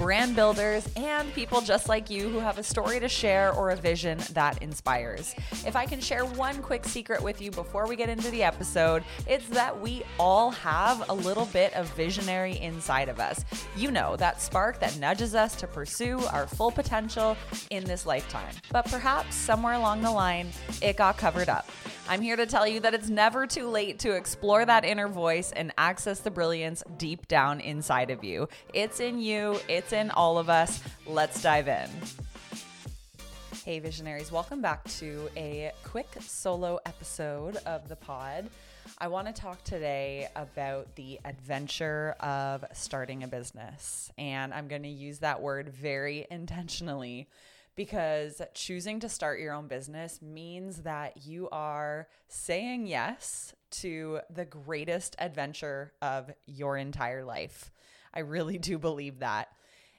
brand builders, and people just like you who have a story to share or a vision that inspires. If I can share one quick secret with you before we get into the episode, it's that we all have a little bit of visionary inside of us. You know, that spark that nudges us to pursue our full potential in this lifetime. But perhaps somewhere along the line, it got covered up. I'm here to tell you that it's never too late to explore that inner voice and access the brilliance deep down inside of you. It's in you, it's in all of us. Let's dive in. Hey, visionaries, welcome back to a quick solo episode of the pod. I want to talk today about the adventure of starting a business. And I'm going to use that word very intentionally because choosing to start your own business means that you are saying yes to the greatest adventure of your entire life. I really do believe that.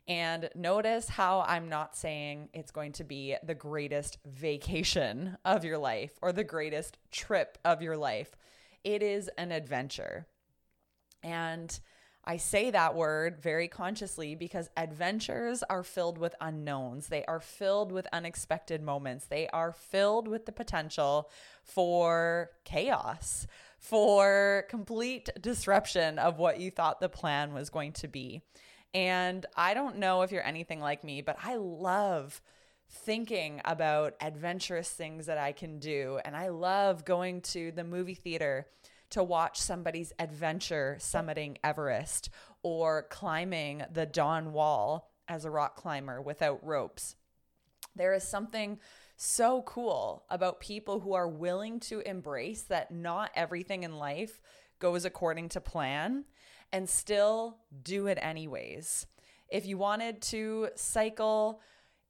And notice how I'm not saying it's going to be the greatest vacation of your life or the greatest trip of your life. It is an adventure. And I say that word very consciously because adventures are filled with unknowns. They are filled with unexpected moments. They are filled with the potential for chaos, for complete disruption of what you thought the plan was going to be. And I don't know if you're anything like me, but I love thinking about adventurous things that I can do. And I love going to the movie theater to watch somebody's adventure summiting Everest or climbing the Dawn Wall as a rock climber without ropes. There is something so cool about people who are willing to embrace that not everything in life goes according to plan and still do it anyways. If you wanted to cycle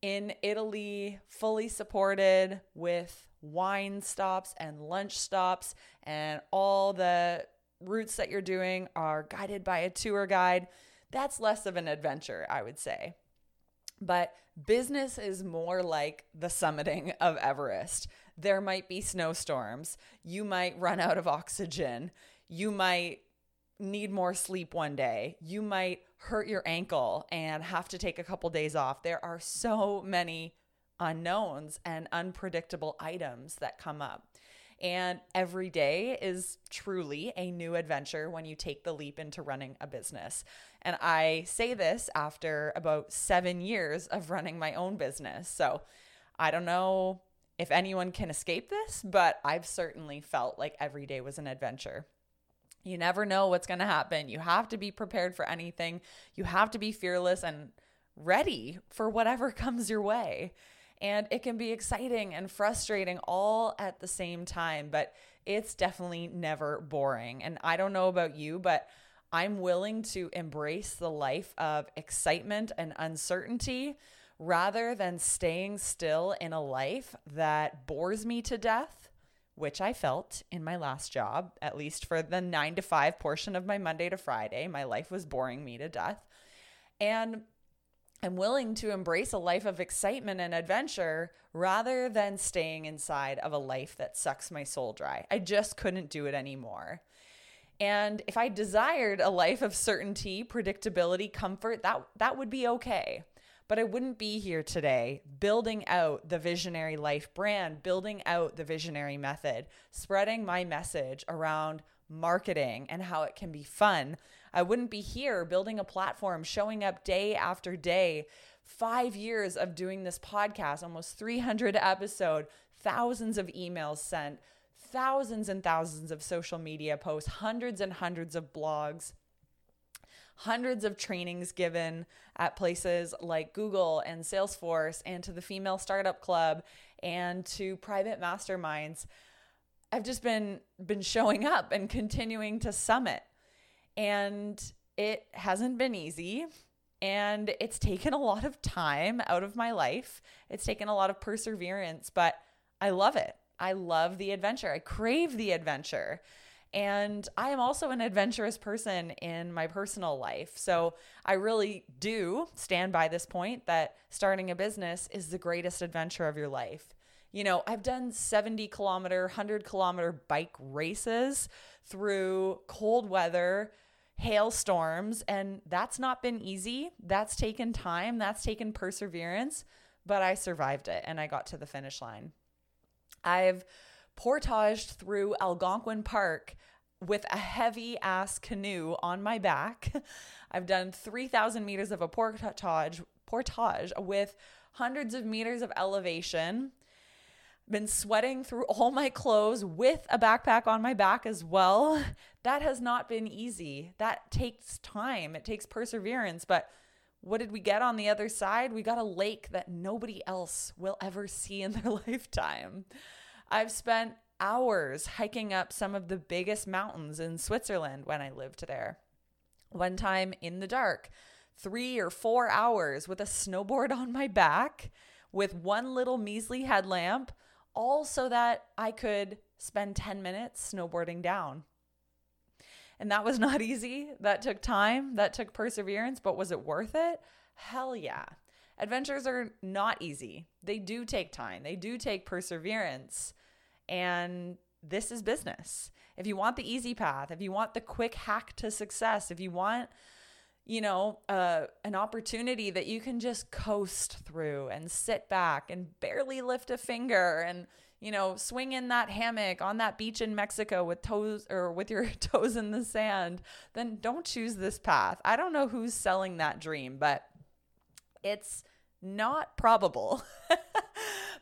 in Italy, fully supported with wine stops and lunch stops, and all the routes that you're doing are guided by a tour guide, that's less of an adventure, I would say. But business is more like the summiting of Everest. There might be snowstorms. You might run out of oxygen. You might need more sleep one day. You might hurt your ankle and have to take a couple days off. There are so many unknowns and unpredictable items that come up. And every day is truly a new adventure when you take the leap into running a business. And I say this after about seven years of running my own business. So I don't know if anyone can escape this, but I've certainly felt like every day was an adventure. You never know what's going to happen. You have to be prepared for anything. You have to be fearless and ready for whatever comes your way. And it can be exciting and frustrating all at the same time, but it's definitely never boring. And I don't know about you, but I'm willing to embrace the life of excitement and uncertainty rather than staying still in a life that bores me to death, which I felt in my last job, at least for the nine to five portion of my Monday to Friday. My life was boring me to death. And I'm willing to embrace a life of excitement and adventure rather than staying inside of a life that sucks my soul dry. I just couldn't do it anymore. And if I desired a life of certainty, predictability, comfort, that that would be okay. But I wouldn't be here today building out the visionary life brand, building out the visionary method, spreading my message around marketing and how it can be fun. I wouldn't be here building a platform, showing up day after day. Five years of doing this podcast, almost 300 episode, thousands of emails sent, thousands and thousands of social media posts, hundreds and hundreds of blogs, hundreds of trainings given at places like Google and Salesforce and to the Female Startup Club and to private masterminds. I've just been been showing up and continuing to summit. And it hasn't been easy and it's taken a lot of time out of my life. It's taken a lot of perseverance, but I love it. I love the adventure. I crave the adventure. And I am also an adventurous person in my personal life. So I really do stand by this point that starting a business is the greatest adventure of your life. You know, I've done 70 kilometer, 100 kilometer bike races through cold weather, hailstorms, and that's not been easy. That's taken time, that's taken perseverance, but I survived it and I got to the finish line. I've portaged through Algonquin Park with a heavy ass canoe on my back. I've done 3,000 meters of a portage, portage with hundreds of meters of elevation. Been sweating through all my clothes with a backpack on my back as well. That has not been easy. That takes time, it takes perseverance. But what did we get on the other side? We got a lake that nobody else will ever see in their lifetime. I've spent hours hiking up some of the biggest mountains in Switzerland when I lived there. One time in the dark, three or four hours with a snowboard on my back with one little measly headlamp, all so that I could spend 10 minutes snowboarding down. And that was not easy. That took time, that took perseverance, but was it worth it? Hell yeah. Adventures are not easy. They do take time, they do take perseverance. And this is business. If you want the easy path, if you want the quick hack to success, if you want, you know, uh, an opportunity that you can just coast through and sit back and barely lift a finger and, you know, swing in that hammock on that beach in Mexico with toes or with your toes in the sand, then don't choose this path. I don't know who's selling that dream, but it's not probable.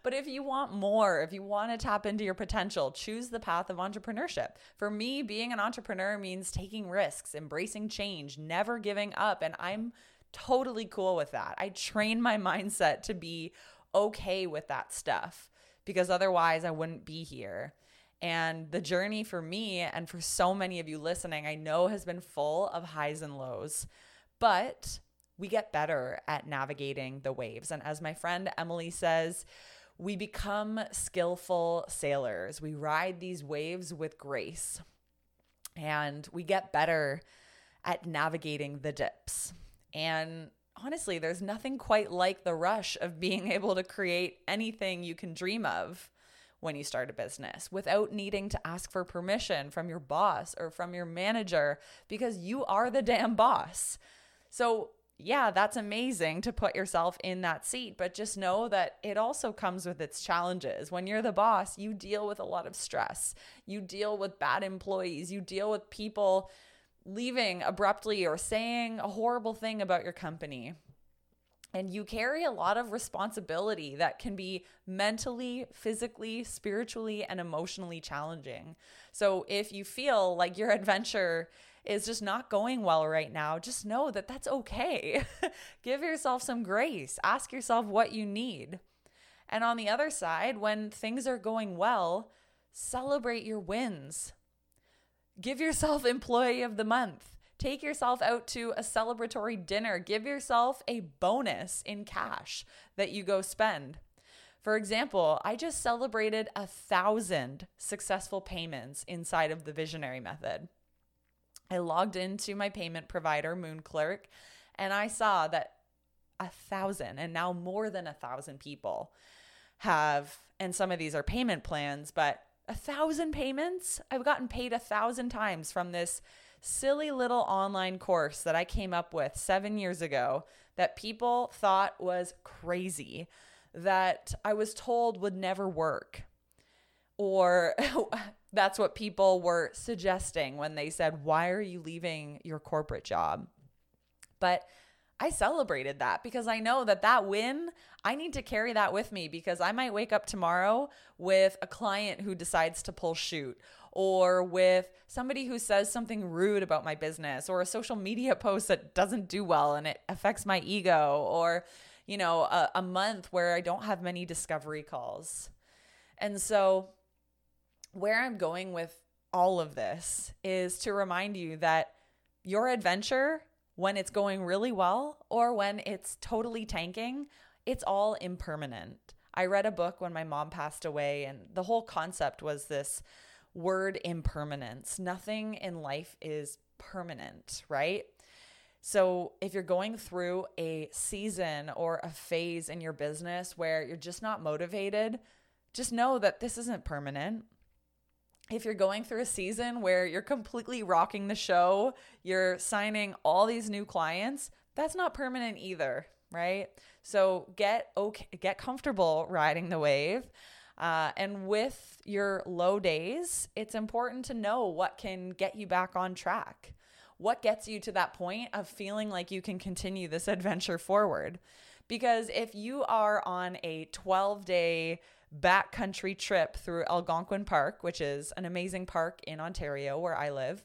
But if you want more, if you want to tap into your potential, choose the path of entrepreneurship. For me, being an entrepreneur means taking risks, embracing change, never giving up. And I'm totally cool with that. I train my mindset to be okay with that stuff because otherwise I wouldn't be here. And the journey for me and for so many of you listening, I know has been full of highs and lows. But we get better at navigating the waves. And as my friend Emily says, we become skillful sailors. We ride these waves with grace and we get better at navigating the dips. And honestly, there's nothing quite like the rush of being able to create anything you can dream of when you start a business without needing to ask for permission from your boss or from your manager because you are the damn boss. So, yeah, that's amazing to put yourself in that seat, but just know that it also comes with its challenges. When you're the boss, you deal with a lot of stress. You deal with bad employees. You deal with people leaving abruptly or saying a horrible thing about your company. And you carry a lot of responsibility that can be mentally, physically, spiritually, and emotionally challenging. So if you feel like your adventure is just not going well right now, just know that that's okay. Give yourself some grace. Ask yourself what you need. And on the other side, when things are going well, celebrate your wins. Give yourself employee of the month. Take yourself out to a celebratory dinner. Give yourself a bonus in cash that you go spend. For example, I just celebrated a thousand successful payments inside of the visionary method. I logged into my payment provider, MoonClerk, and I saw that a thousand and now more than a thousand people have, and some of these are payment plans, but a thousand payments. I've gotten paid a thousand times from this silly little online course that I came up with seven years ago that people thought was crazy, that I was told would never work. Or That's what people were suggesting when they said, Why are you leaving your corporate job? But I celebrated that because I know that that win, I need to carry that with me because I might wake up tomorrow with a client who decides to pull shoot or with somebody who says something rude about my business or a social media post that doesn't do well and it affects my ego or, you know, a, a month where I don't have many discovery calls. And so where I'm going with all of this is to remind you that your adventure, when it's going really well or when it's totally tanking, it's all impermanent. I read a book when my mom passed away, and the whole concept was this word impermanence. Nothing in life is permanent, right? So, if you're going through a season or a phase in your business where you're just not motivated, just know that this isn't permanent. If you're going through a season where you're completely rocking the show, you're signing all these new clients, that's not permanent either, right? So, get okay, get comfortable riding the wave. Uh, and with your low days, it's important to know what can get you back on track what gets you to that point of feeling like you can continue this adventure forward? Because if you are on a 12 day backcountry trip through Algonquin Park, which is an amazing park in Ontario where I live,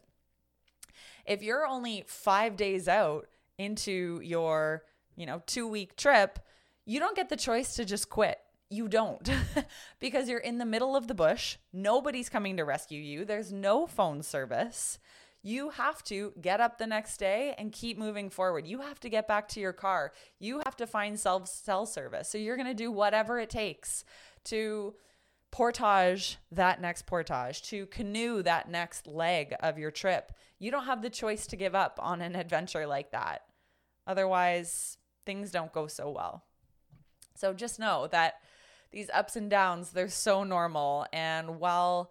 if you're only five days out into your, you know, two week trip, you don't get the choice to just quit. You don't because you're in the middle of the bush. Nobody's coming to rescue you. There's no phone service you have to get up the next day and keep moving forward. You have to get back to your car. You have to find self cell service. So you're going to do whatever it takes to portage that next portage, to canoe that next leg of your trip. You don't have the choice to give up on an adventure like that. Otherwise, things don't go so well. So just know that these ups and downs, they're so normal. And while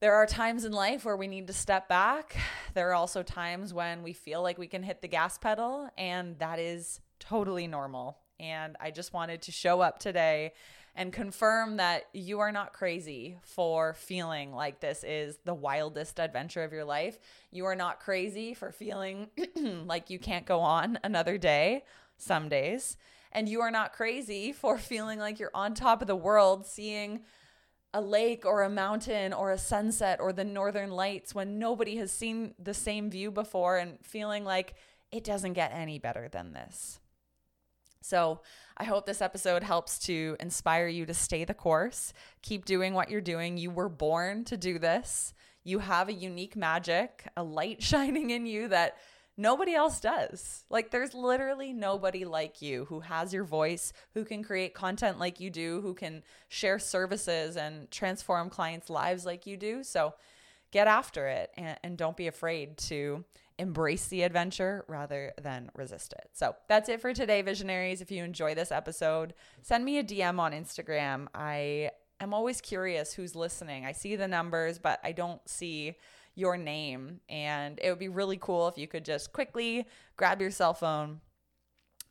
there are times in life where we need to step back. There are also times when we feel like we can hit the gas pedal, and that is totally normal. And I just wanted to show up today and confirm that you are not crazy for feeling like this is the wildest adventure of your life. You are not crazy for feeling like you can't go on another day, some days. And you are not crazy for feeling like you're on top of the world, seeing a lake or a mountain or a sunset or the northern lights when nobody has seen the same view before and feeling like it doesn't get any better than this. So, I hope this episode helps to inspire you to stay the course. Keep doing what you're doing. You were born to do this. You have a unique magic, a light shining in you that Nobody else does. Like, there's literally nobody like you who has your voice, who can create content like you do, who can share services and transform clients' lives like you do. So, get after it and, and don't be afraid to embrace the adventure rather than resist it. So, that's it for today, visionaries. If you enjoy this episode, send me a DM on Instagram. I am always curious who's listening. I see the numbers, but I don't see your name. And it would be really cool if you could just quickly grab your cell phone,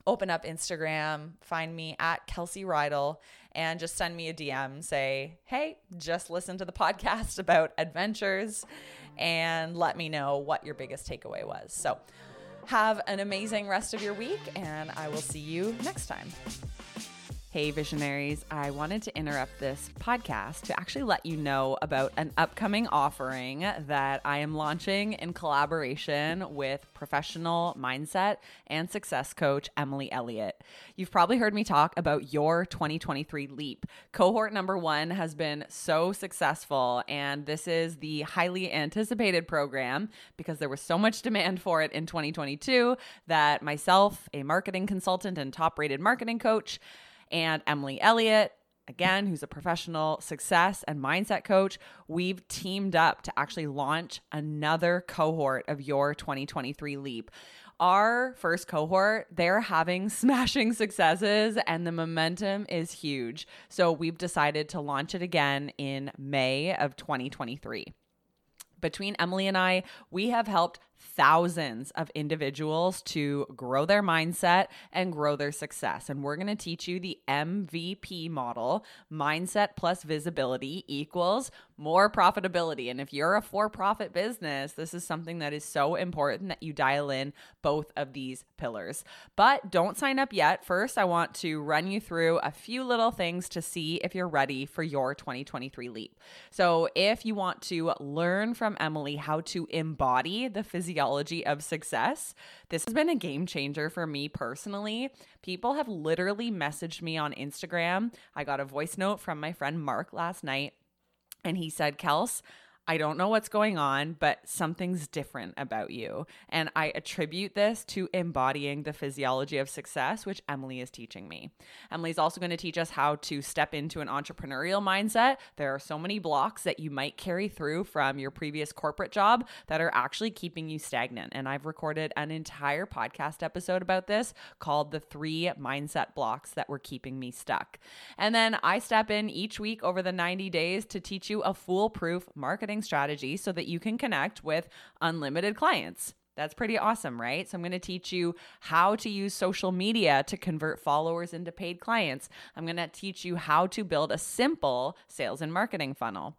open up Instagram, find me at Kelsey Reidl, and just send me a DM. Say, hey, just listen to the podcast about adventures and let me know what your biggest takeaway was. So, have an amazing rest of your week, and I will see you next time. Hey, visionaries. I wanted to interrupt this podcast to actually let you know about an upcoming offering that I am launching in collaboration with professional mindset and success coach Emily Elliott. You've probably heard me talk about your 2023 Leap. Cohort number one has been so successful, and this is the highly anticipated program because there was so much demand for it in 2022 that myself, a marketing consultant and top rated marketing coach, and Emily Elliott, again, who's a professional success and mindset coach, we've teamed up to actually launch another cohort of your 2023 Leap. Our first cohort, they're having smashing successes and the momentum is huge. So we've decided to launch it again in May of 2023 between Emily and I, we have helped thousands of individuals to grow their mindset and grow their success. And we're going to teach you the MVP model mindset plus visibility equals more profitability. And if you're a for profit business, this is something that is so important that you dial in both of these pillars. But don't sign up yet. First, I want to run you through a few little things to see if you're ready for your 2023 leap. So, if you want to learn from Emily how to embody the physiology of success, this has been a game changer for me personally. People have literally messaged me on Instagram. I got a voice note from my friend Mark last night and he said, Kels, I don't know what's going on, but something's different about you. And I attribute this to embodying the physiology of success, which Emily is teaching me. Emily's also going to teach us how to step into an entrepreneurial mindset. There are so many blocks that you might carry through from your previous corporate job that are actually keeping you stagnant. And I've recorded an entire podcast episode about this called The Three Mindset Blocks That Were Keeping Me Stuck. And then I step in each week over the 90 days to teach you a foolproof marketing marketing strategy so that you can connect with unlimited clients. That's pretty awesome, right? So, I'm going to teach you how to use social media to convert followers into paid clients. I'm going to teach you how to build a simple sales and marketing funnel.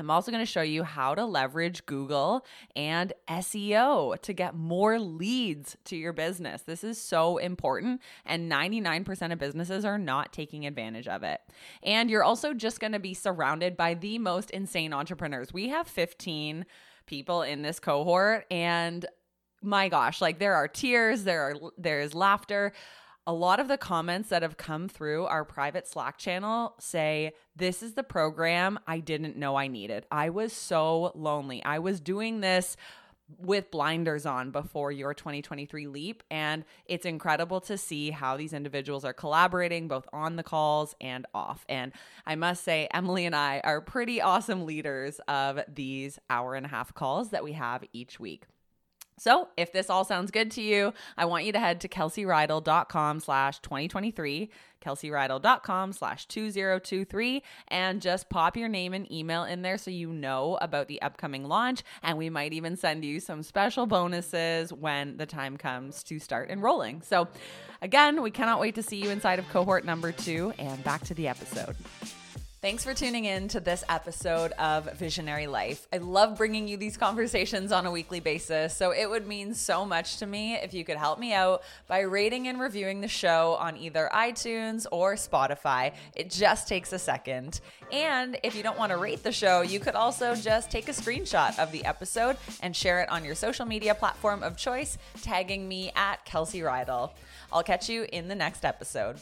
I'm also going to show you how to leverage Google and SEO to get more leads to your business. This is so important, and 99% of businesses are not taking advantage of it. And you're also just going to be surrounded by the most insane entrepreneurs. We have 15 people in this cohort, and my gosh, like there are tears, there are there is laughter a lot of the comments that have come through our private Slack channel say, This is the program I didn't know I needed. I was so lonely. I was doing this with blinders on before your 2023 leap. And it's incredible to see how these individuals are collaborating both on the calls and off. And I must say, Emily and I are pretty awesome leaders of these hour and a half calls that we have each week. So if this all sounds good to you, I want you to head to kelseyreidl.com slash 2023, kelseyreidl.com slash 2023, and just pop your name and email in there so you know about the upcoming launch. And we might even send you some special bonuses when the time comes to start enrolling. So again, we cannot wait to see you inside of cohort number two and back to the episode. Thanks for tuning in to this episode of Visionary Life. I love bringing you these conversations on a weekly basis, so it would mean so much to me if you could help me out by rating and reviewing the show on either iTunes or Spotify. It just takes a second. And if you don't want to rate the show, you could also just take a screenshot of the episode and share it on your social media platform of choice, tagging me at Kelsey Reidl. I'll catch you in the next episode.